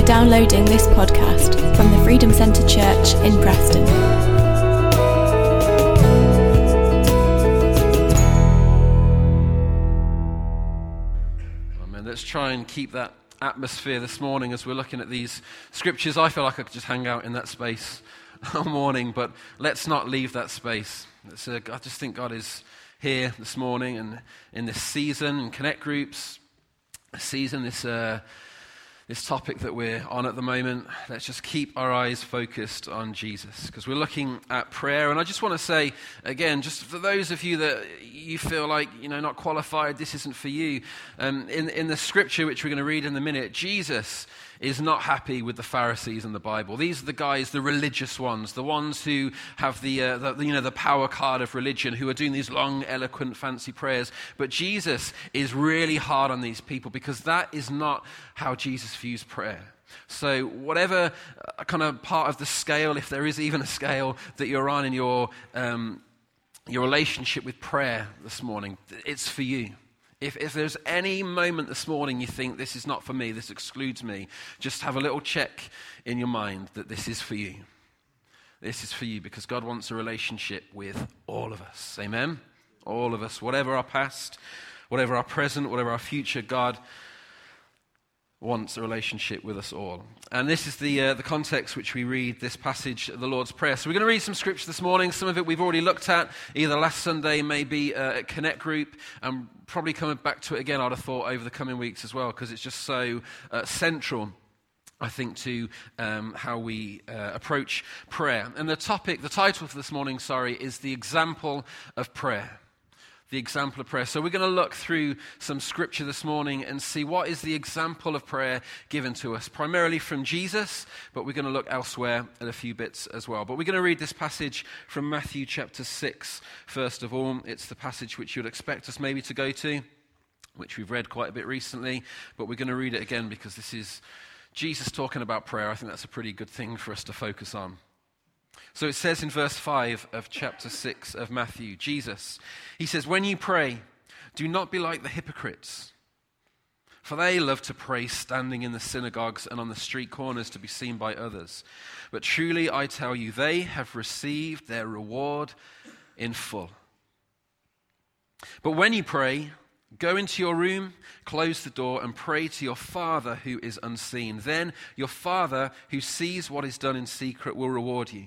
for downloading this podcast from the Freedom Centre Church in Preston. Amen. Let's try and keep that atmosphere this morning as we're looking at these scriptures. I feel like I could just hang out in that space all morning, but let's not leave that space. I just think God is here this morning and in this season and connect groups, season, this, uh, this topic that we're on at the moment. Let's just keep our eyes focused on Jesus because we're looking at prayer. And I just want to say again, just for those of you that you feel like, you know, not qualified, this isn't for you. Um, in, in the scripture, which we're going to read in a minute, Jesus is not happy with the Pharisees in the Bible. These are the guys, the religious ones, the ones who have the, uh, the, you know, the power card of religion, who are doing these long, eloquent, fancy prayers. But Jesus is really hard on these people because that is not how Jesus views prayer. So, whatever uh, kind of part of the scale, if there is even a scale that you're on in your, um, your relationship with prayer this morning, it's for you. If, if there's any moment this morning you think this is not for me, this excludes me, just have a little check in your mind that this is for you. This is for you because God wants a relationship with all of us. Amen? All of us. Whatever our past, whatever our present, whatever our future, God wants a relationship with us all. And this is the, uh, the context which we read this passage, the Lord's Prayer. So we're going to read some scripture this morning. Some of it we've already looked at, either last Sunday, maybe uh, at Connect Group, and probably coming back to it again, I'd have thought, over the coming weeks as well, because it's just so uh, central. I think, to um, how we uh, approach prayer. And the topic, the title for this morning, sorry, is The Example of Prayer the example of prayer. So, we're going to look through some scripture this morning and see what is the example of prayer given to us, primarily from Jesus, but we're going to look elsewhere at a few bits as well. But we're going to read this passage from Matthew chapter 6, first of all. It's the passage which you'd expect us maybe to go to, which we've read quite a bit recently, but we're going to read it again because this is Jesus talking about prayer. I think that's a pretty good thing for us to focus on. So it says in verse 5 of chapter 6 of Matthew, Jesus, he says, When you pray, do not be like the hypocrites, for they love to pray standing in the synagogues and on the street corners to be seen by others. But truly I tell you, they have received their reward in full. But when you pray, Go into your room, close the door, and pray to your Father who is unseen. Then your Father who sees what is done in secret will reward you.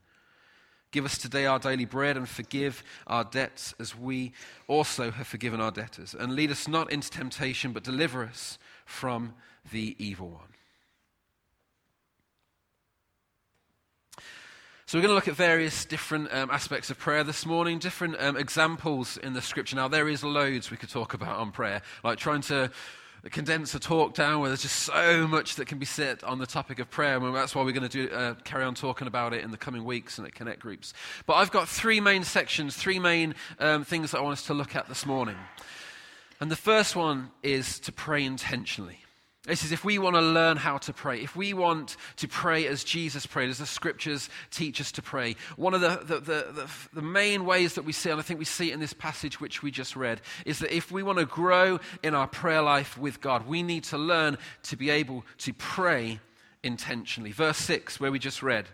Give us today our daily bread and forgive our debts as we also have forgiven our debtors. And lead us not into temptation, but deliver us from the evil one. So, we're going to look at various different um, aspects of prayer this morning, different um, examples in the scripture. Now, there is loads we could talk about on prayer, like trying to condense a talk down where there's just so much that can be said on the topic of prayer. And that's why we're going to do, uh, carry on talking about it in the coming weeks and at Connect groups. But I've got three main sections, three main um, things that I want us to look at this morning. And the first one is to pray intentionally. This is if we want to learn how to pray, if we want to pray as Jesus prayed, as the scriptures teach us to pray, one of the, the, the, the, main ways that we see, and I think we see it in this passage which we just read, is that if we want to grow in our prayer life with God, we need to learn to be able to pray intentionally. Verse 6, where we just read,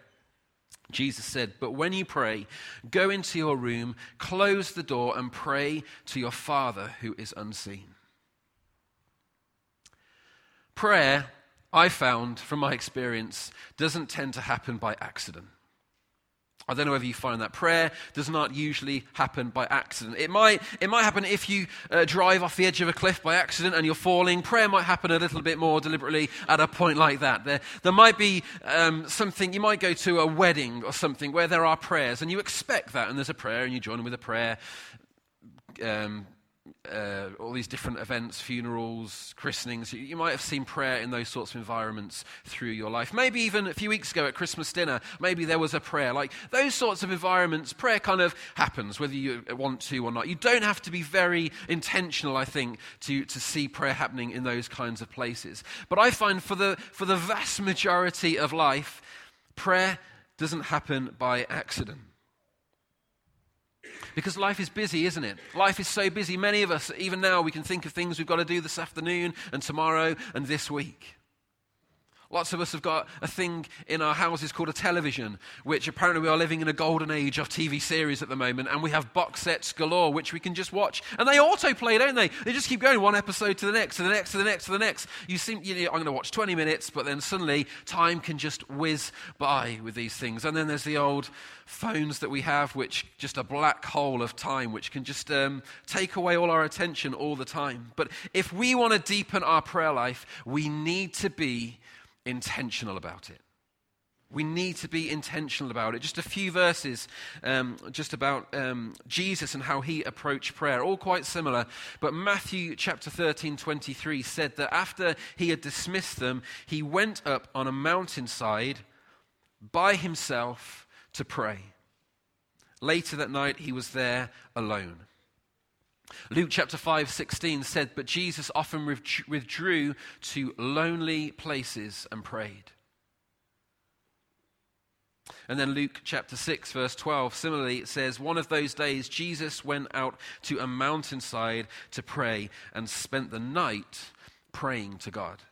Jesus said, But when you pray, go into your room, close the door, and pray to your Father who is unseen. Prayer, I found from my experience, doesn't tend to happen by accident. I don't know whether you find that prayer does not usually happen by accident. It might, it might happen if you uh, drive off the edge of a cliff by accident and you're falling. Prayer might happen a little bit more deliberately at a point like that. There, there might be um, something, you might go to a wedding or something where there are prayers and you expect that and there's a prayer and you join with a prayer. Um, uh, all these different events, funerals, christenings. You, might have seen prayer in those sorts of environments through your life. Maybe even a few weeks ago at Christmas dinner, maybe there was a prayer. Like those sorts of environments, prayer kind of happens, whether you want to or not. You don't have to be very intentional, I think, to, to see prayer happening in those kinds of places. But I find for the, for the vast majority of life, prayer doesn't happen by accident. Because life is busy, isn't it? Life is so busy. Many of us, even now, we can think of things we've got to do this afternoon and tomorrow and this week. Lots of us have got a thing in our houses called a television, which apparently we are living in a golden age of TV series at the moment, and we have box sets galore, which we can just watch. And they autoplay, don't they? They just keep going one episode to the next, to the next, to the next, to the next. You seem, you know, I'm going to watch 20 minutes, but then suddenly time can just whiz by with these things. And then there's the old phones that we have, which just a black hole of time, which can just um, take away all our attention all the time. But if we want to deepen our prayer life, we need to be intentional about it. We need to be intentional about it. Just a few verses um, just about um, Jesus and how he approached prayer, all quite similar. But Matthew chapter 13, 23 said that after he had dismissed them, he went up on a mountainside by himself to pray. Later that night, he was there alone. Luke chapter 5, 16 said, But Jesus often withdrew to lonely places and prayed. And then Luke chapter 6, verse 12, similarly, it says, One of those days Jesus went out to a mountainside to pray and spent the night praying to God.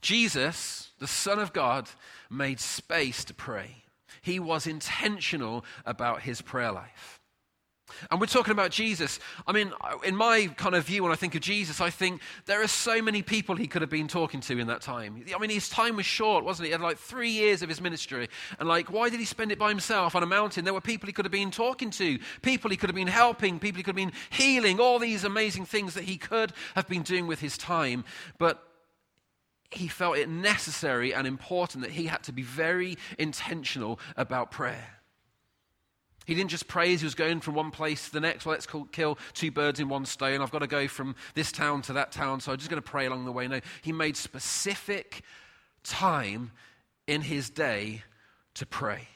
Jesus, the Son of God, made space to pray. He was intentional about his prayer life. And we're talking about Jesus. I mean, in my kind of view, when I think of Jesus, I think there are so many people he could have been talking to in that time. I mean, his time was short, wasn't it? He had like three years of his ministry. And like, why did he spend it by himself on a mountain? There were people he could have been talking to, people he could have been helping, people he could have been healing, all these amazing things that he could have been doing with his time. But he felt it necessary and important that he had to be very intentional about prayer. He didn't just pray as he was going from one place to the next. Well, let's kill two birds in one stone. I've got to go from this town to that town, so I'm just going to pray along the way. No, he made specific time in his day to pray.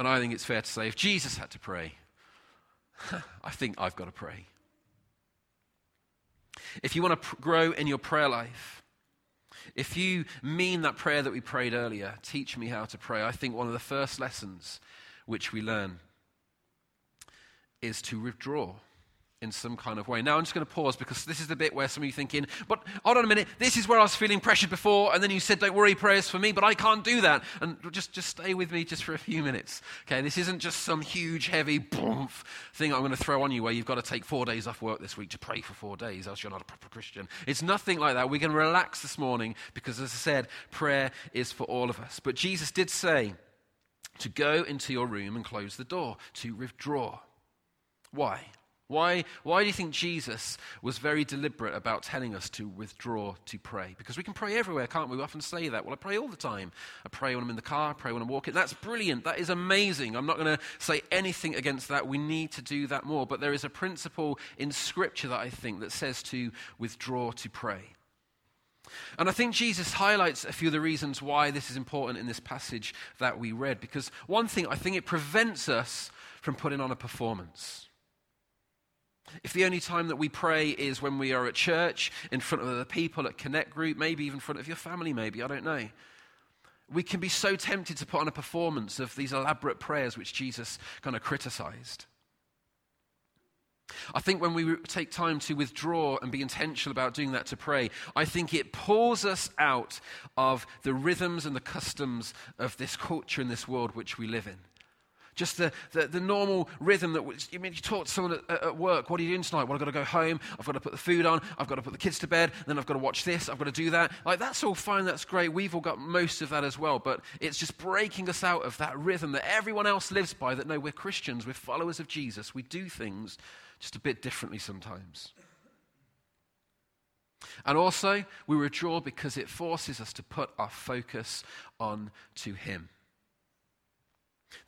And I think it's fair to say if Jesus had to pray, I think I've got to pray. If you want to pr- grow in your prayer life, if you mean that prayer that we prayed earlier, teach me how to pray, I think one of the first lessons which we learn is to withdraw in some kind of way. Now, I'm just going to pause because this is the bit where some of you thinking, but hold on a minute, this is where I was feeling pressured before, and then you said, don't worry, prayers for me, but I can't do that. And just, just stay with me just for a few minutes. Okay, this isn't just some huge, heavy boom thing I'm going to throw on you where you've got to take four days off work this week to pray for four days, else you're not a proper Christian. It's nothing like that. We can relax this morning because, as I said, prayer is for all of us. But Jesus did say to go into your room and close the door, to withdraw. Why? Why, why do you think Jesus was very deliberate about telling us to withdraw to pray? Because we can pray everywhere, can't we? We often say that. Well, I pray all the time. I pray when I'm in the car, I pray when I'm walking. That's brilliant. That is amazing. I'm not going to say anything against that. We need to do that more. But there is a principle in Scripture that I think that says to withdraw to pray. And I think Jesus highlights a few of the reasons why this is important in this passage that we read. Because one thing, I think it prevents us from putting on a performance. If the only time that we pray is when we are at church, in front of other people, at Connect Group, maybe even in front of your family, maybe, I don't know. We can be so tempted to put on a performance of these elaborate prayers which Jesus kind of criticized. I think when we take time to withdraw and be intentional about doing that to pray, I think it pulls us out of the rhythms and the customs of this culture and this world which we live in. Just the, the, the, normal rhythm that I mean, you talk to someone at, at, work, what are you doing tonight? Well, I've got to go home, I've got to put the food on, I've got to put the kids to bed, then I've got to watch this, I've got to do that. Like, that's all fine, that's great. We've all got most of that as well, but it's just breaking us out of that rhythm that everyone else lives by that no, we're Christians, we're followers of Jesus, we do things just a bit differently sometimes. And also, we withdraw because it forces us to put our focus on to Him.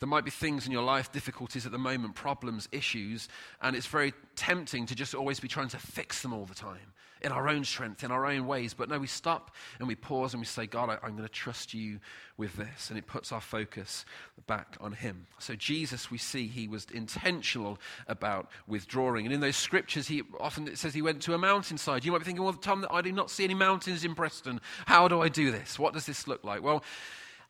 There might be things in your life, difficulties at the moment, problems, issues, and it's very tempting to just always be trying to fix them all the time in our own strength, in our own ways. But no, we stop and we pause and we say, God, I, am going to trust you with this. And it puts our focus back on Him. So, Jesus, we see he was intentional about withdrawing. And in those scriptures, he often it says he went to a mountainside. You might be thinking, well, Tom, I do not see any mountains in Preston. How do I do this? What does this look like? Well,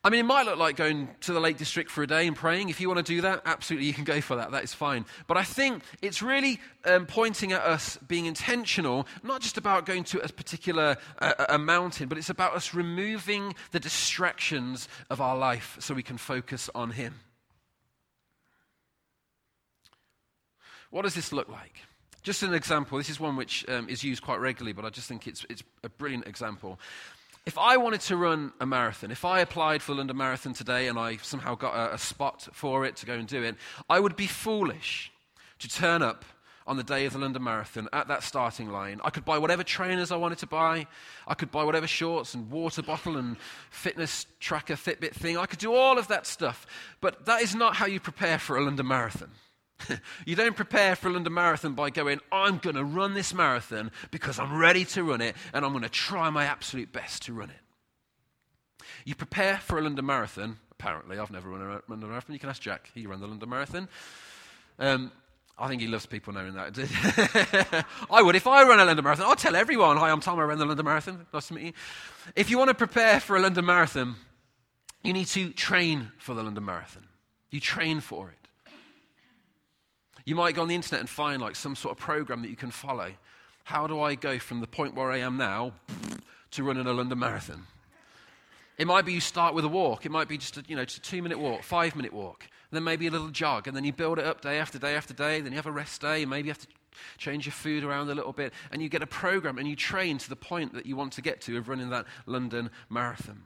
I mean, it might look like going to the Lake District for a day and praying. If you want to do that, absolutely, you can go for that. That is fine. But I think it's really um, pointing at us being intentional, not just about going to a particular uh, a mountain, but it's about us removing the distractions of our life so we can focus on Him. What does this look like? Just an example. This is one which um, is used quite regularly, but I just think it's, it's a brilliant example. If I wanted to run a marathon, if I applied for London Marathon today and I somehow got a, a spot for it to go and do it, I would be foolish to turn up on the day of the London Marathon at that starting line. I could buy whatever trainers I wanted to buy. I could buy whatever shorts and water bottle and fitness tracker, Fitbit thing. I could do all of that stuff. But that is not how you prepare for a London Marathon. you don't prepare for a London Marathon by going, I'm going to run this marathon because I'm ready to run it and I'm going to try my absolute best to run it. You prepare for a London Marathon, apparently. I've never run a London Marathon. You can ask Jack, he ran the London Marathon. Um, I think he loves people knowing that. I would. If I run a London Marathon, I'll tell everyone, hi, I'm Tom, I ran the London Marathon. Nice to meet you. If you want to prepare for a London Marathon, you need to train for the London Marathon. You train for it. You might go on the internet and find like some sort of program that you can follow. How do I go from the point where I am now to running a London Marathon? It might be you start with a walk. It might be just a, you know, just a two minute walk, five minute walk, and then maybe a little jog, and then you build it up day after day after day. Then you have a rest day, and maybe you have to change your food around a little bit, and you get a program and you train to the point that you want to get to of running that London Marathon.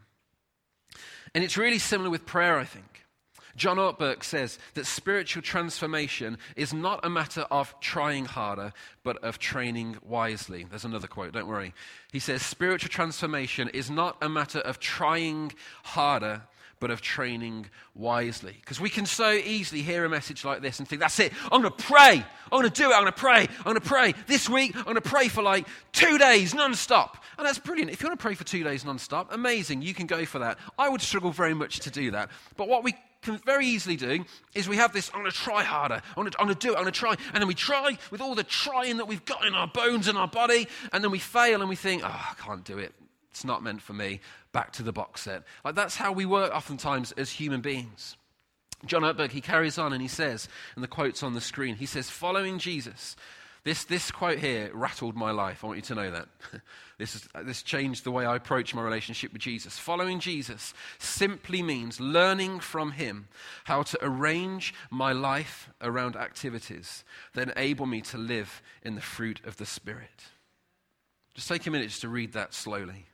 And it's really similar with prayer, I think. John Ortberg says that spiritual transformation is not a matter of trying harder, but of training wisely. There's another quote, don't worry. He says, Spiritual transformation is not a matter of trying harder, but of training wisely. Because we can so easily hear a message like this and think, that's it, I'm going to pray. I'm going to do it. I'm going to pray. I'm going to pray. This week, I'm going to pray for like two days non stop. And that's brilliant. If you want to pray for two days non stop, amazing. You can go for that. I would struggle very much to do that. But what we can very easily do is we have this I'm going to try harder. I'm going to, I'm going to do it. I'm going to try. And then we try with all the trying that we've got in our bones and our body. And then we fail and we think, oh, I can't do it. It's not meant for me. Back to the box set. Like that's how we work oftentimes as human beings. John Ortberg, he carries on and he says, and the quote's on the screen, he says, following Jesus this, this quote here rattled my life. I want you to know that. this, is, uh, this changed the way I approach my relationship with Jesus. Following Jesus simply means learning from him how to arrange my life around activities that enable me to live in the fruit of the Spirit. Just take a minute just to read that slowly.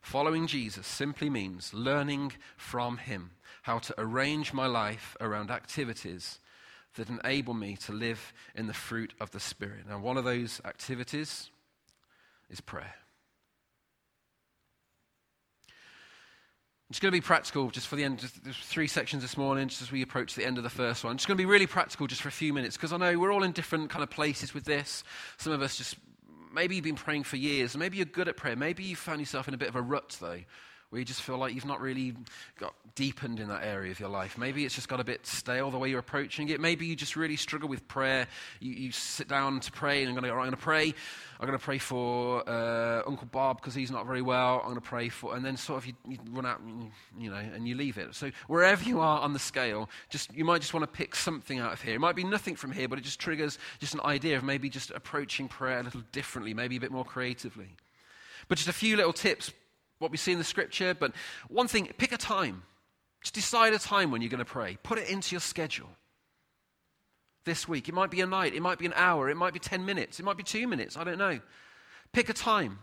Following Jesus simply means learning from Him how to arrange my life around activities that enable me to live in the fruit of the Spirit. Now, one of those activities is prayer. I'm just going to be practical just for the end. There's three sections this morning, just as we approach the end of the first one. I'm just going to be really practical just for a few minutes because I know we're all in different kind of places with this. Some of us just maybe you've been praying for years. Maybe you're good at prayer. Maybe you found yourself in a bit of a rut, though, where you just feel like you've not really got deepened in that area of your life. Maybe it's just got a bit stale the way you're approaching it. Maybe you just really struggle with prayer. You, you sit down to pray and I'm going to, pray. I'm going to pray for uh, Uncle Bob because he's not very well. I'm going to pray for, and then sort of you, you run out, and, you know, and you leave it. So wherever you are on the scale, just you might just want to pick something out of here. It might be nothing from here, but it just triggers just an idea of maybe just approaching prayer a little differently, maybe a bit more creatively. But just a few little tips, what we see in the scripture. But one thing, pick a time. Just decide a time when you're going to pray. Put it into your schedule this week. It might be a night, it might be an hour, it might be 10 minutes, it might be two minutes, I don't know. Pick a time.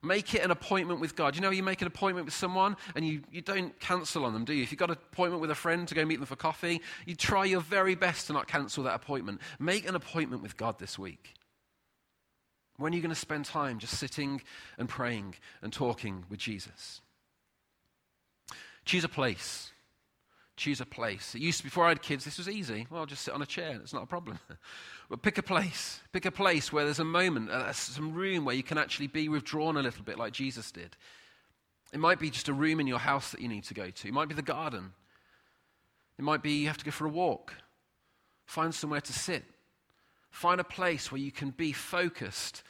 Make it an appointment with God. You know, you make an appointment with someone and you, you don't cancel on them, do you? If you've got an appointment with a friend to go meet them for coffee, you try your very best to not cancel that appointment. Make an appointment with God this week. When are you going to spend time just sitting and praying and talking with Jesus? Choose a place. Choose a place. It used to, before I had kids, this was easy. Well, I'll just sit on a chair. It's not a problem. but pick a place. Pick a place where there's a moment, uh, some room where you can actually be withdrawn a little bit like Jesus did. It might be just a room in your house that you need to go to. It might be the garden. It might be you have to go for a walk. Find somewhere to sit. Find a place where you can be focused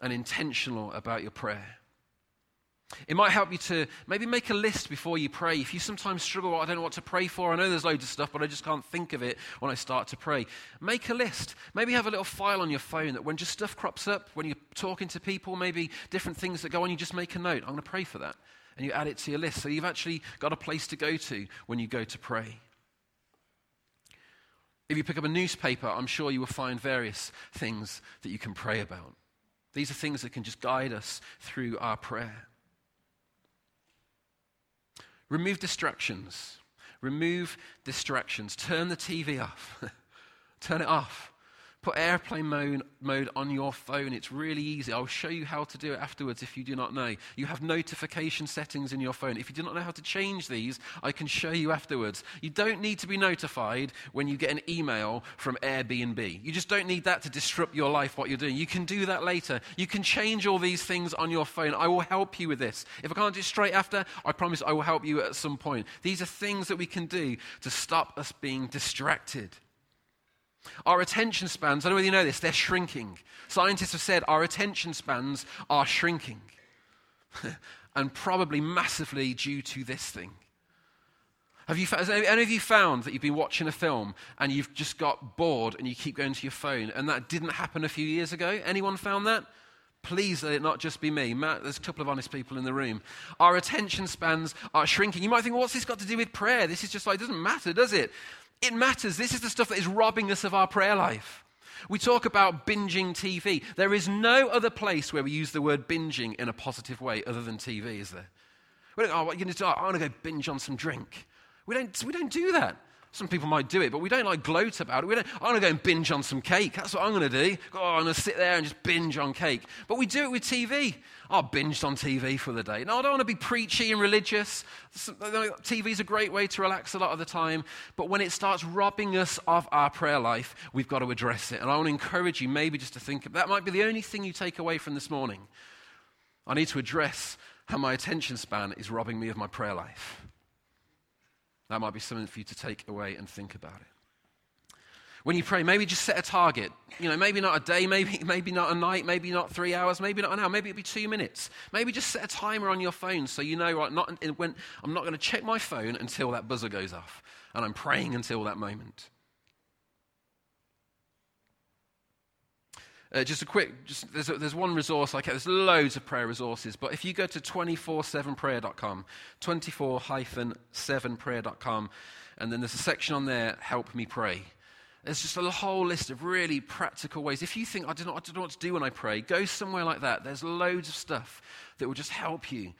and intentional about your prayer. It might help you to maybe make a list before you pray. If you sometimes struggle, I don't know what to pray for. I know there's loads of stuff, but I just can't think of it when I start to pray. Make a list. Maybe have a little file on your phone that when just stuff crops up, when you're talking to people, maybe different things that go on, you just make a note. I'm going to pray for that. And you add it to your list. So you've actually got a place to go to when you go to pray. If you pick up a newspaper, I'm sure you will find various things that you can pray about. These are things that can just guide us through our prayer. Remove distractions. Remove distractions. Turn the TV off. Turn it off. Put airplane mode, mode on your phone. It's really easy. I'll show you how to do it afterwards if you do not know. You have notification settings in your phone. If you do not know how to change these, I can show you afterwards. You don't need to be notified when you get an email from Airbnb. You just don't need that to disrupt your life, what you're doing. You can do that later. You can change all these things on your phone. I will help you with this. If I can't do it straight after, I promise I will help you at some point. These are things that we can do to stop us being distracted. Our attention spans, I don't know whether you know this, they're shrinking. Scientists have said our attention spans are shrinking. and probably massively due to this thing. Have you, has any of you found that you've been watching a film and you've just got bored and you keep going to your phone and that didn't happen a few years ago? Anyone found that? Please let it not just be me. Matt, there's a couple of honest people in the room. Our attention spans are shrinking. You might think, well, what's this got to do with prayer? This is just like, it doesn't matter, does it? It matters. This is the stuff that is robbing us of our prayer life. We talk about binging TV. There is no other place where we use the word binging in a positive way other than TV, is there? We don't, oh, what are you going to do? Oh, I want to go binge on some drink. We don't, we don't do that. Some people might do it, but we don't like gloat about it. We don't, I want to go and binge on some cake. That's what I'm going to do. Oh, I'm going to sit there and just binge on cake. But we do it with TV. I binged on TV for the day. No, I don't want to be preachy and religious. TV is a great way to relax a lot of the time. But when it starts robbing us of our prayer life, we've got to address it. And I want to encourage you maybe just to think that might be the only thing you take away from this morning. I need to address how my attention span is robbing me of my prayer life. That might be something for you to take away and think about it. When you pray, maybe just set a target. You know, maybe not a day, maybe, maybe not a night, maybe not three hours, maybe not an hour, maybe it'll be two minutes. Maybe just set a timer on your phone so you know, right, not, when, I'm not going to check my phone until that buzzer goes off. And I'm praying until that moment. Uh, just a quick, just, there's, a, there's one resource, like there's loads of prayer resources, but if you go to 247prayer.com, 24-7prayer.com, and then there's a section on there, Help Me Pray. There's just a whole list of really practical ways. If you think, I don't, know, I don't know what to do when I pray, go somewhere like that. There's loads of stuff that will just help you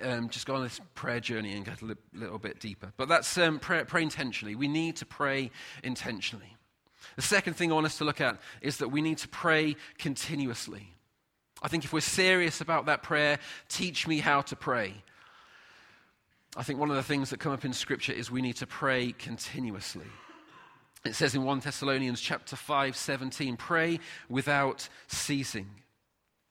um, just go on this prayer journey and get a li- little bit deeper. But that's um, pray, pray intentionally. We need to pray intentionally. The second thing I want us to look at is that we need to pray continuously. I think if we're serious about that prayer, teach me how to pray. I think one of the things that come up in Scripture is we need to pray continuously. It says in 1 Thessalonians chapter 5, 17, pray without ceasing.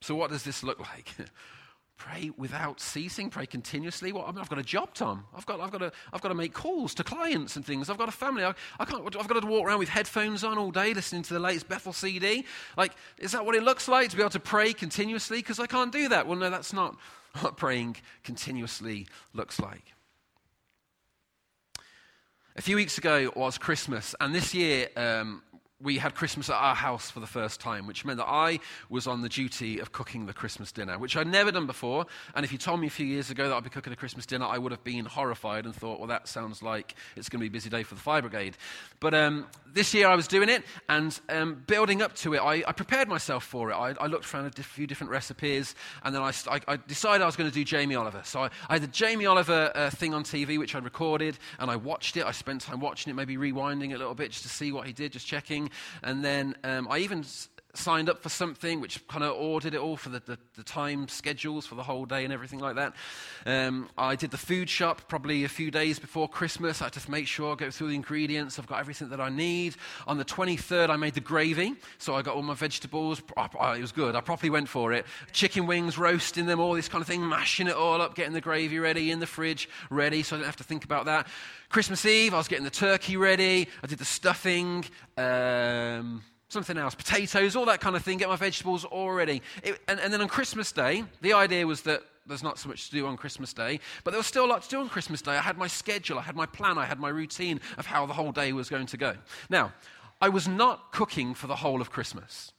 So what does this look like? Pray without ceasing, pray continuously. Well, I I've got a job, Tom. I've got, I've, got to, I've got to make calls to clients and things. I've got a family. I, I can't, I've got to walk around with headphones on all day listening to the latest Bethel CD. Like, is that what it looks like to be able to pray continuously? Because I can't do that. Well, no, that's not what praying continuously looks like. A few weeks ago was Christmas, and this year um, we had Christmas at our house for the first time, which meant that I was on the duty of cooking the Christmas dinner, which I'd never done before. And if you told me a few years ago that I'd be cooking a Christmas dinner, I would have been horrified and thought, well, that sounds like it's going to be a busy day for the fire brigade. But um, this year I was doing it, and um, building up to it, I, I, prepared myself for it. I, I looked around a few different recipes, and then I, I, decided I was going to do Jamie Oliver. So I, had the Jamie Oliver uh, thing on TV, which I recorded, and I watched it. I spent time watching it, maybe rewinding it a little bit just to see what he did, just checking. And then um, I even signed up for something which kind of ordered it all for the, the, the time schedules for the whole day and everything like that. Um, I did the food shop probably a few days before Christmas. I had to make sure I go through the ingredients. I've got everything that I need. On the 23rd, I made the gravy. So I got all my vegetables. It was good. I properly went for it. Chicken wings, roasting them, all this kind of thing, mashing it all up, getting the gravy ready in the fridge, ready so I didn't have to think about that. Christmas Eve, I was getting the turkey ready. I did the stuffing. Um, something else, potatoes, all that kind of thing, get my vegetables already. It, and, and then on Christmas Day, the idea was that there's not so much to do on Christmas Day, but there was still a lot to do on Christmas Day. I had my schedule, I had my plan, I had my routine of how the whole day was going to go. Now, I was not cooking for the whole of Christmas.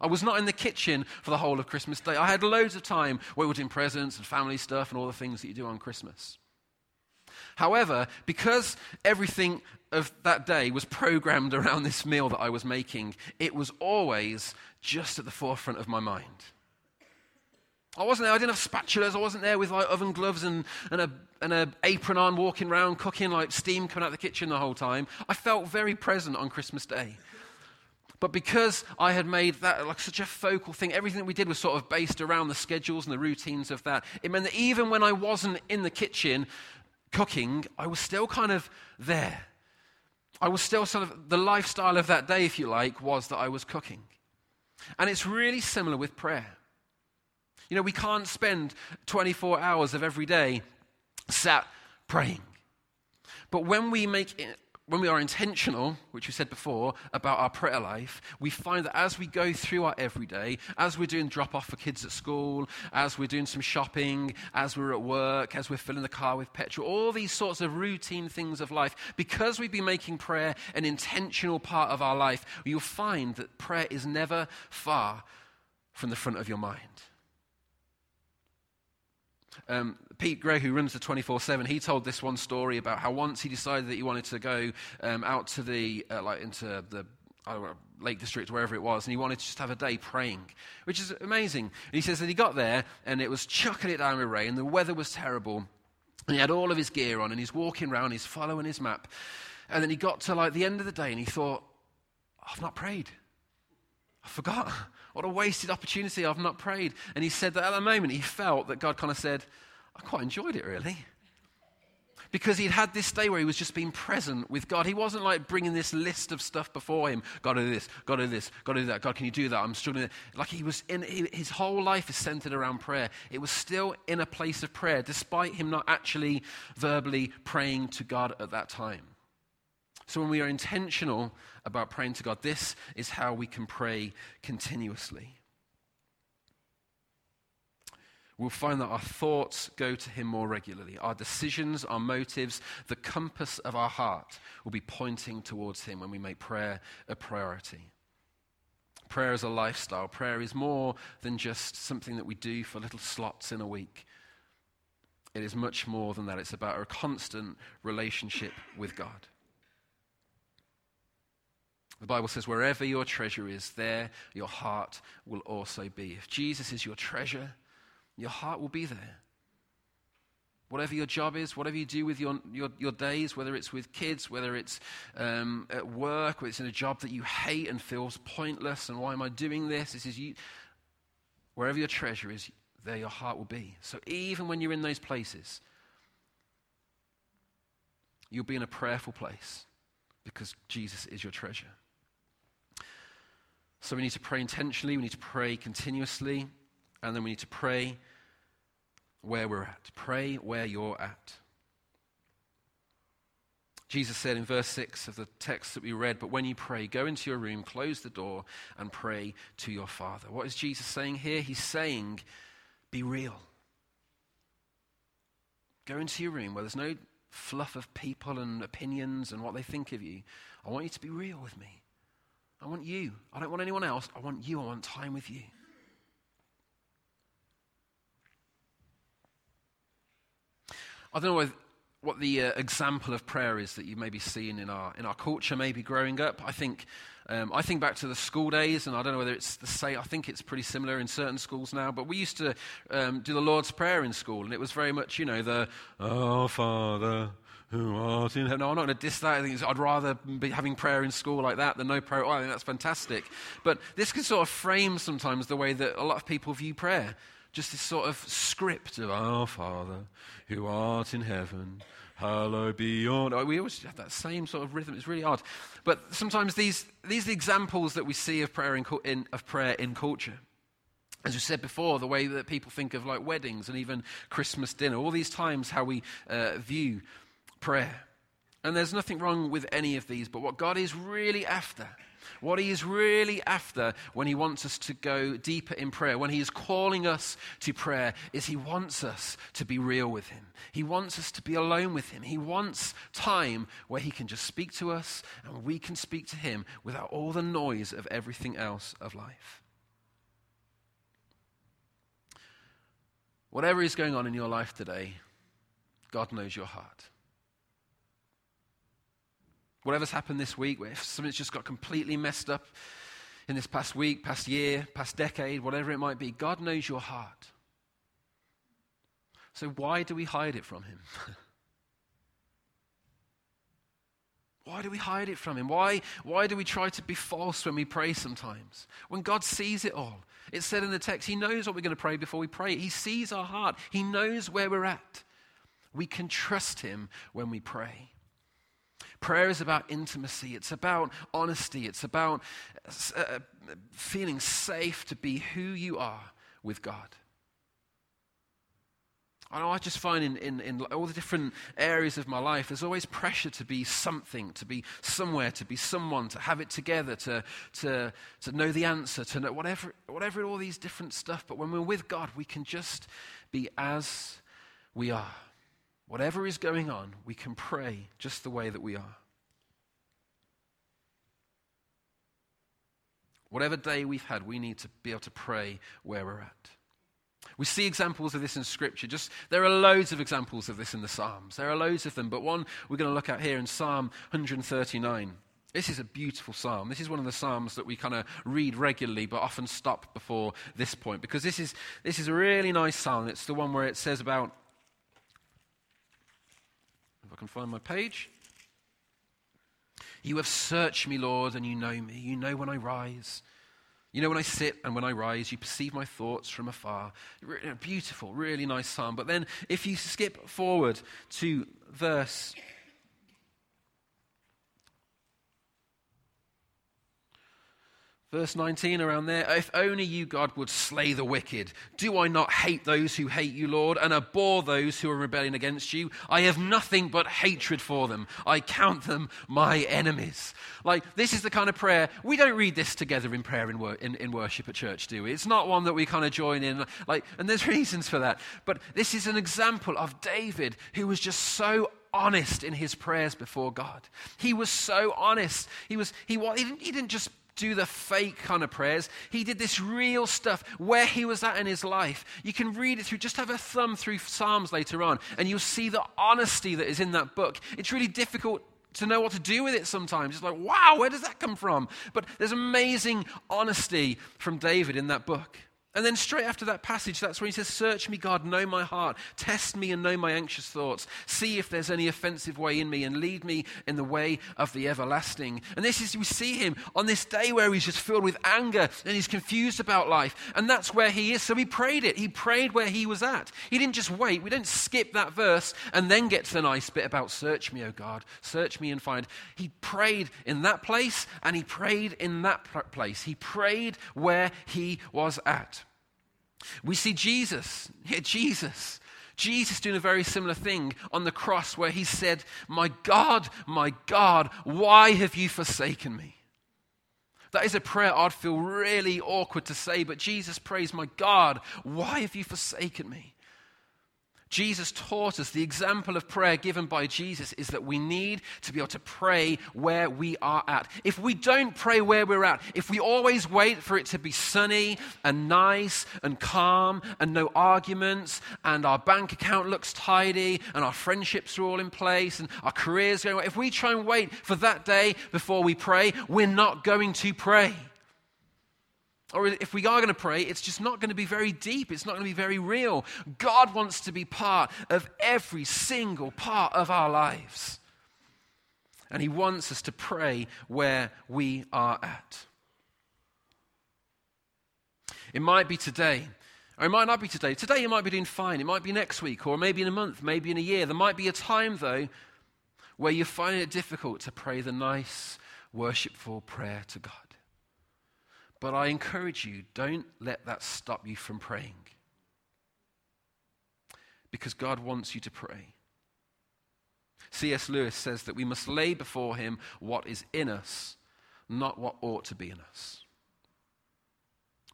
I was not in the kitchen for the whole of Christmas Day. I had loads of time where we were doing presents and family stuff and all the things that you do on Christmas. However, because everything of that day was programmed around this meal that I was making, it was always just at the forefront of my mind. I wasn't there, I didn't have spatulas, I wasn't there with like oven gloves and, and, a, and an apron on, walking around, cooking, like steam coming out of the kitchen the whole time. I felt very present on Christmas Day. But because I had made that like such a focal thing, everything we did was sort of based around the schedules and the routines of that. It meant that even when I wasn't in the kitchen cooking, I was still kind of there. I was still sort of, the lifestyle of that day, if you like, was that I was cooking. And it's really similar with prayer. You know, we can't spend 24 hours of every day sat praying. But when we make when we are intentional, which we said before, about our prayer life, we find that as we go through our everyday, as we're doing drop off for kids at school, as we're doing some shopping, as we're at work, as we're filling the car with petrol, all these sorts of routine things of life, because we've been making prayer an intentional part of our life, you'll find that prayer is never far from the front of your mind. Um, Pete Gray, who runs the 24 7, he told this one story about how once he decided that he wanted to go um, out to the, uh, like, into the know, Lake District, wherever it was, and he wanted to just have a day praying, which is amazing. And he says that he got there, and it was chucking it down with rain, the weather was terrible, and he had all of his gear on, and he's walking around, he's following his map. And then he got to like the end of the day, and he thought, I've not prayed. I forgot. What a wasted opportunity. I've not prayed. And he said that at the moment he felt that God kind of said, I quite enjoyed it, really. Because he'd had this day where he was just being present with God. He wasn't like bringing this list of stuff before him. God, do this. God, do this. God, do that. God, can you do that? I'm struggling. Like he was in, his whole life is centered around prayer. It was still in a place of prayer, despite him not actually verbally praying to God at that time. So when we are intentional about praying to God, this is how we can pray continuously we'll find that our thoughts go to Him more regularly. Our decisions, our motives, the compass of our heart will be pointing towards Him when we make prayer a priority. Prayer is a lifestyle. Prayer is more than just something that we do for little slots in a week. It is much more than that. It's about a constant relationship with God. The Bible says, wherever your treasure is, there your heart will also be. If Jesus is your treasure, your heart will be there. Whatever your job is, whatever you do with your, your, your days, whether it's with kids, whether it's um, at work, whether it's in a job that you hate and feels pointless, and why am I doing this? This is you. Wherever your treasure is, there your heart will be. So even when you're in those places, you'll be in a prayerful place because Jesus is your treasure. So we need to pray intentionally, we need to pray continuously, and then we need to pray where we're at. Pray where you're at. Jesus said in verse 6 of the text that we read, But when you pray, go into your room, close the door, and pray to your Father. What is Jesus saying here? He's saying, Be real. Go into your room where there's no fluff of people and opinions and what they think of you. I want you to be real with me. I want you. I don't want anyone else. I want you. I want time with you. I don't know what the uh, example of prayer is that you may be seeing in our, in our culture, maybe growing up. I think, um, I think back to the school days, and I don't know whether it's the same, I think it's pretty similar in certain schools now, but we used to um, do the Lord's Prayer in school, and it was very much, you know, the, Oh, Father, who art in heaven. No, I'm not going to diss that. I think I'd rather be having prayer in school like that than no prayer. Oh, I think that's fantastic. But this can sort of frame sometimes the way that a lot of people view prayer. Just this sort of script of Our Father, who art in heaven, hallowed be your name. We always have that same sort of rhythm. It's really odd. But sometimes these, these are the examples that we see of prayer in, in, of prayer in culture. As we said before, the way that people think of like weddings and even Christmas dinner, all these times how we uh, view prayer. And there's nothing wrong with any of these, but what God is really after, what He is really after when He wants us to go deeper in prayer, when He is calling us to prayer, is He wants us to be real with Him. He wants us to be alone with Him. He wants time where He can just speak to us and we can speak to Him without all the noise of everything else of life. Whatever is going on in your life today, God knows your heart. Whatever's happened this week, if something's just got completely messed up in this past week, past year, past decade, whatever it might be, God knows your heart. So why do we hide it from Him? Why do we hide it from Him? Why, why do we try to be false when we pray sometimes? When God sees it all. It's said in the text, He knows what we're going to pray before we pray. He sees our heart, He knows where we're at. We can trust Him when we pray. Prayer is about intimacy, it's about honesty, it's about uh, feeling safe to be who you are with God. I I just find in, in, in all the different areas of my life, there's always pressure to be something, to be somewhere, to be someone, to have it together, to, to, to know the answer, to know whatever, whatever, all these different stuff. But when we're with God, we can just be as we are. Whatever is going on, we can pray just the way that we are. Whatever day we've had, we need to be able to pray where we're at. We see examples of this in Scripture. Just there are loads of examples of this in the Psalms. There are loads of them, but one we're going to look at here in Psalm 139. This is a beautiful psalm. This is one of the psalms that we kind of read regularly, but often stop before this point because this is this is a really nice psalm. It's the one where it says about I can find my page. You have searched me, Lord, and you know me. You know when I rise. You know when I sit and when I rise. You perceive my thoughts from afar. Beautiful, really nice psalm. But then if you skip forward to verse Verse 19 around there, if only you, God, would slay the wicked. Do I not hate those who hate you, Lord, and abhor those who are rebelling against you? I have nothing but hatred for them. I count them my enemies. Like, this is the kind of prayer, we don't read this together in prayer in, wor- in, in worship at church, do we? It's not one that we kind of join in. Like, and there's reasons for that. But this is an example of David who was just so honest in his prayers before God. He was so honest. He, was, he, he, didn't, he didn't just do the fake kind of prayers. He did this real stuff where he was at in his life. You can read it through, just have a thumb through Psalms later on, and you'll see the honesty that is in that book. It's really difficult to know what to do with it sometimes. It's like, wow, where does that come from? But there's amazing honesty from David in that book. And then straight after that passage, that's when he says, Search me, God, know my heart, test me and know my anxious thoughts, see if there's any offensive way in me, and lead me in the way of the everlasting. And this is, we see him on this day where he's just filled with anger and he's confused about life. And that's where he is. So he prayed it. He prayed where he was at. He didn't just wait. We don't skip that verse and then get to the nice bit about, Search me, O God, search me and find. He prayed in that place and he prayed in that place. He prayed where he was at. We see Jesus, yeah, Jesus, Jesus doing a very similar thing on the cross where he said, My God, my God, why have you forsaken me? That is a prayer I'd feel really awkward to say, but Jesus prays, My God, why have you forsaken me? Jesus taught us the example of prayer given by Jesus is that we need to be able to pray where we are at. If we don't pray where we're at, if we always wait for it to be sunny and nice and calm and no arguments and our bank account looks tidy and our friendships are all in place and our careers going well, if we try and wait for that day before we pray, we're not going to pray. Or if we are going to pray, it's just not going to be very deep. It's not going to be very real. God wants to be part of every single part of our lives. And He wants us to pray where we are at. It might be today, or it might not be today. Today you might be doing fine. It might be next week, or maybe in a month, maybe in a year. There might be a time, though, where you're finding it difficult to pray the nice, worshipful prayer to God. But I encourage you, don't let that stop you from praying. Because God wants you to pray. C.S. Lewis says that we must lay before Him what is in us, not what ought to be in us.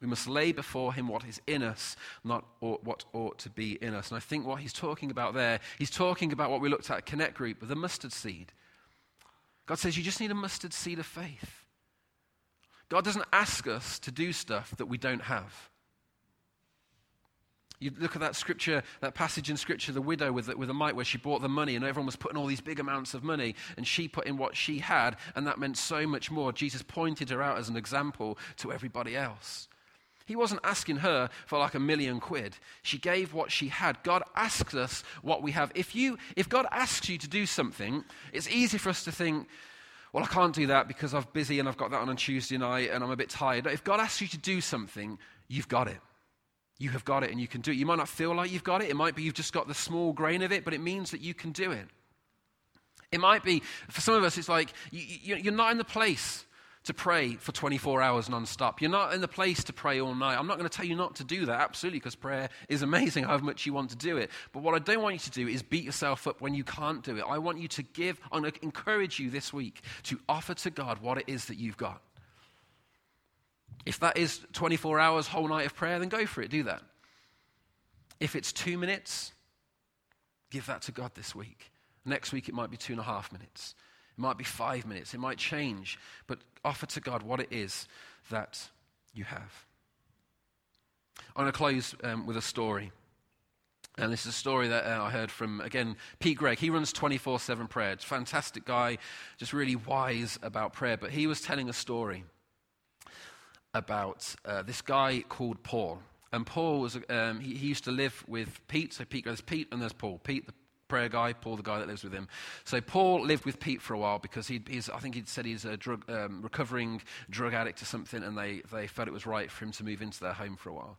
We must lay before him what is in us, not what ought to be in us. And I think what he's talking about there, he's talking about what we looked at at Connect Group the mustard seed. God says you just need a mustard seed of faith. God doesn't ask us to do stuff that we don't have. You look at that scripture, that passage in scripture, the widow with the, with the mite where she brought the money and everyone was putting all these big amounts of money and she put in what she had and that meant so much more. Jesus pointed her out as an example to everybody else. He wasn't asking her for like a million quid. She gave what she had. God asks us what we have. If, you, if God asks you to do something, it's easy for us to think, well, I can't do that because I'm busy and I've got that on on Tuesday night and I'm a bit tired. If God asks you to do something, you've got it. You have got it and you can do it. You might not feel like you've got it. It might be you've just got the small grain of it, but it means that you can do it. It might be, for some of us, it's like you, are not in the place to pray for 24 hours non-stop. You're not in the place to pray all night. I'm not going to tell you not to do that, absolutely, because prayer is amazing however much you want to do it. But what I don't want you to do is beat yourself up when you can't do it. I want you to give, I'm going to encourage you this week to offer to God what it is that you've got. If that is 24 hours, whole night of prayer, then go for it, do that. If it's two minutes, give that to God this week. Next week, it might be two and a half minutes. It might be five minutes. It might change. But offer to God what it is that you have. I'm going to close um, with a story. And this is a story that uh, I heard from, again, Pete Greig. He runs 24 7 prayer. Fantastic guy, just really wise about prayer. But he was telling a story about uh, this guy called Paul. And Paul was, um, he, he, used to live with Pete. So Pete goes, Pete, and there's Paul. Pete, the prayer guy, Paul, the guy that lives with him. So Paul lived with Pete for a while because he's, I think he'd said he's a drug, um, recovering drug addict or something, and they, they felt it was right for him to move into their home for a while.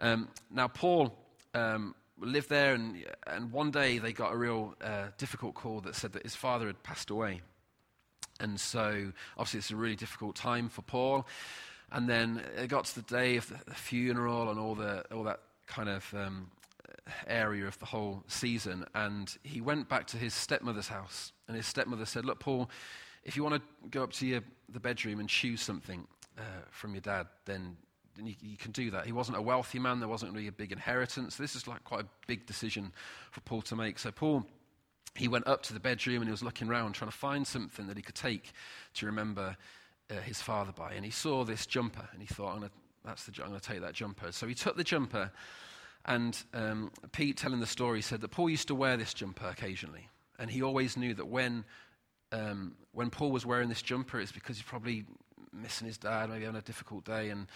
Um, now, Paul um, lived there, and, and one day they got a real uh, difficult call that said that his father had passed away. And so, obviously, it's a really difficult time for Paul. And then it got to the day of the, funeral and all, the, all that kind of um, area of the whole season. And he went back to his stepmother's house. And his stepmother said, Look, Paul, if you want to go up to your, the bedroom and choose something uh, from your dad, then, then you, you, can do that. He wasn't a wealthy man, there wasn't really a big inheritance. This is like quite a big decision for Paul to make. So, Paul. He went up to the bedroom and he was looking around, trying to find something that he could take to remember uh, his father by. And he saw this jumper and he thought, I'm gonna, that's the, I'm going to take that jumper. So he took the jumper and um, Pete, telling the story, said that Paul used to wear this jumper occasionally. And he always knew that when, um, when Paul was wearing this jumper, it's because he's probably missing his dad, maybe having a difficult day. And,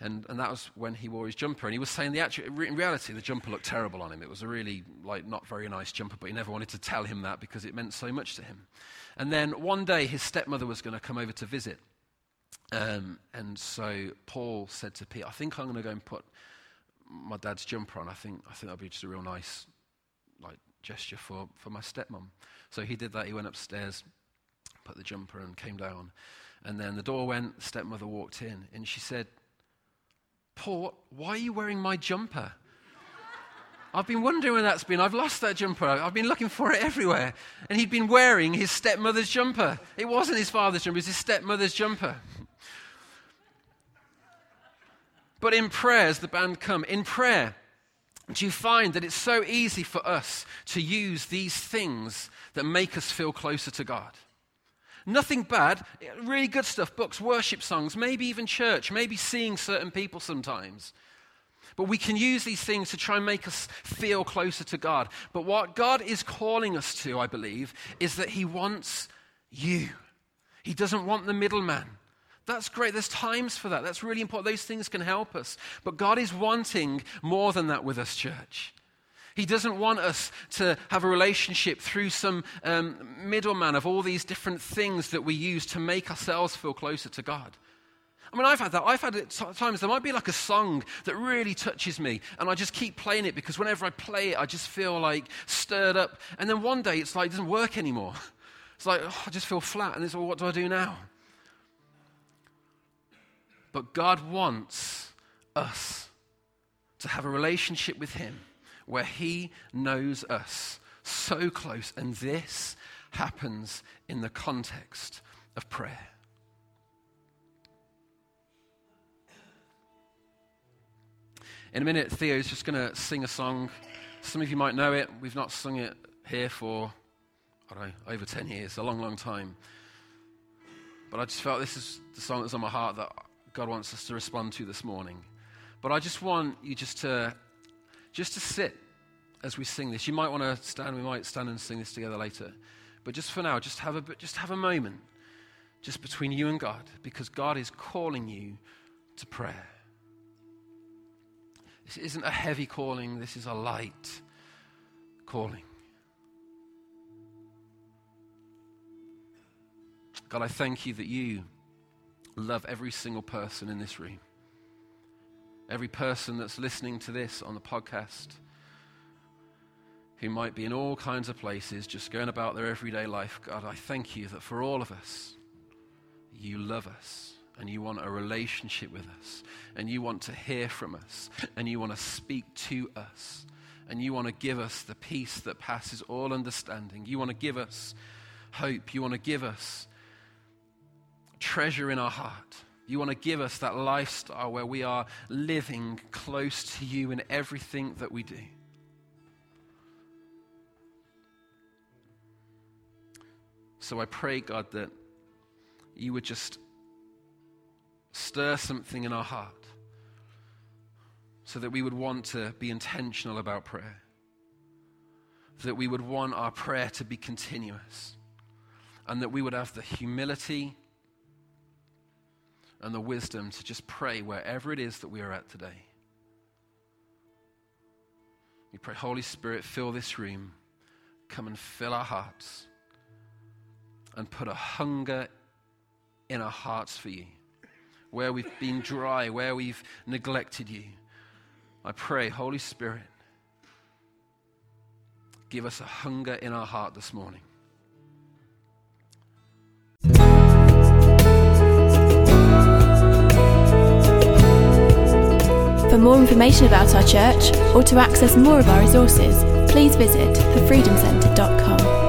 and, and that was when he wore his jumper. And he was saying, the actual, in reality, the jumper looked terrible on him. It was a really, like, not very nice jumper, but he never wanted to tell him that because it meant so much to him. And then one day, his stepmother was going to come over to visit. Um, and so Paul said to Pete, I think I'm going to go and put my dad's jumper on. I think I think that'd be just a real nice like gesture for, for my stepmom. So he did that. He went upstairs, put the jumper and came down. And then the door went, stepmother walked in, and she said, Paul, why are you wearing my jumper? I've been wondering where that's been. I've lost that jumper. I've been looking for it everywhere. And he'd been wearing his stepmother's jumper. It wasn't his father's jumper, it was his stepmother's jumper. But in prayer, as the band come, in prayer, do you find that it's so easy for us to use these things that make us feel closer to God? Nothing bad, really good stuff, books, worship songs, maybe even church, maybe seeing certain people sometimes. But we can use these things to try and make us feel closer to God. But what God is calling us to, I believe, is that He wants you. He doesn't want the middleman. That's great. There's times for that. That's really important. Those things can help us. But God is wanting more than that with us, church. He doesn't want us to have a relationship through some um, middleman of all these different things that we use to make ourselves feel closer to God. I mean, I've had that. I've had it times. There might be like a song that really touches me, and I just keep playing it because whenever I play it, I just feel like stirred up. And then one day, it's like it doesn't work anymore. It's like oh, I just feel flat, and it's well, what do I do now? But God wants us to have a relationship with Him where He knows us so close. And this happens in the context of prayer. In a minute, Theo's just going to sing a song. Some of you might know it. We've not sung it here for, I don't know, over 10 years, a long, long time. But I just felt this is the song that's on my heart that God wants us to respond to this morning. But I just want you just to just to sit as we sing this. You might want to stand. We might stand and sing this together later. But just for now, just have a just have a moment, just between you and God, because God is calling you to prayer. This isn't a heavy calling. This is a light calling. God, I thank you that you love every single person in this room every person that's listening to this on the podcast who might be in all kinds of places, just going about their everyday life. God, I thank you that for all of us, you love us and you want a relationship with us and you want to hear from us and you want to speak to us and you want to give us the peace that passes all understanding. You want to give us hope. You want to give us treasure in our heart. You want to give us that lifestyle where we are living close to you in everything that we do. So I pray, God, that you would just stir something in our heart so that we would want to be intentional about prayer, that we would want our prayer to be continuous, and that we would have the humility and the wisdom to just pray wherever it is that we are at today. We pray, Holy Spirit, fill this room. Come and fill our hearts and put a hunger in our hearts for you. Where we've been dry, where we've neglected you. I pray, Holy Spirit, give us a hunger in our heart this morning. For more information about our church or to access more of our resources, please visit thefreedomcentre.com.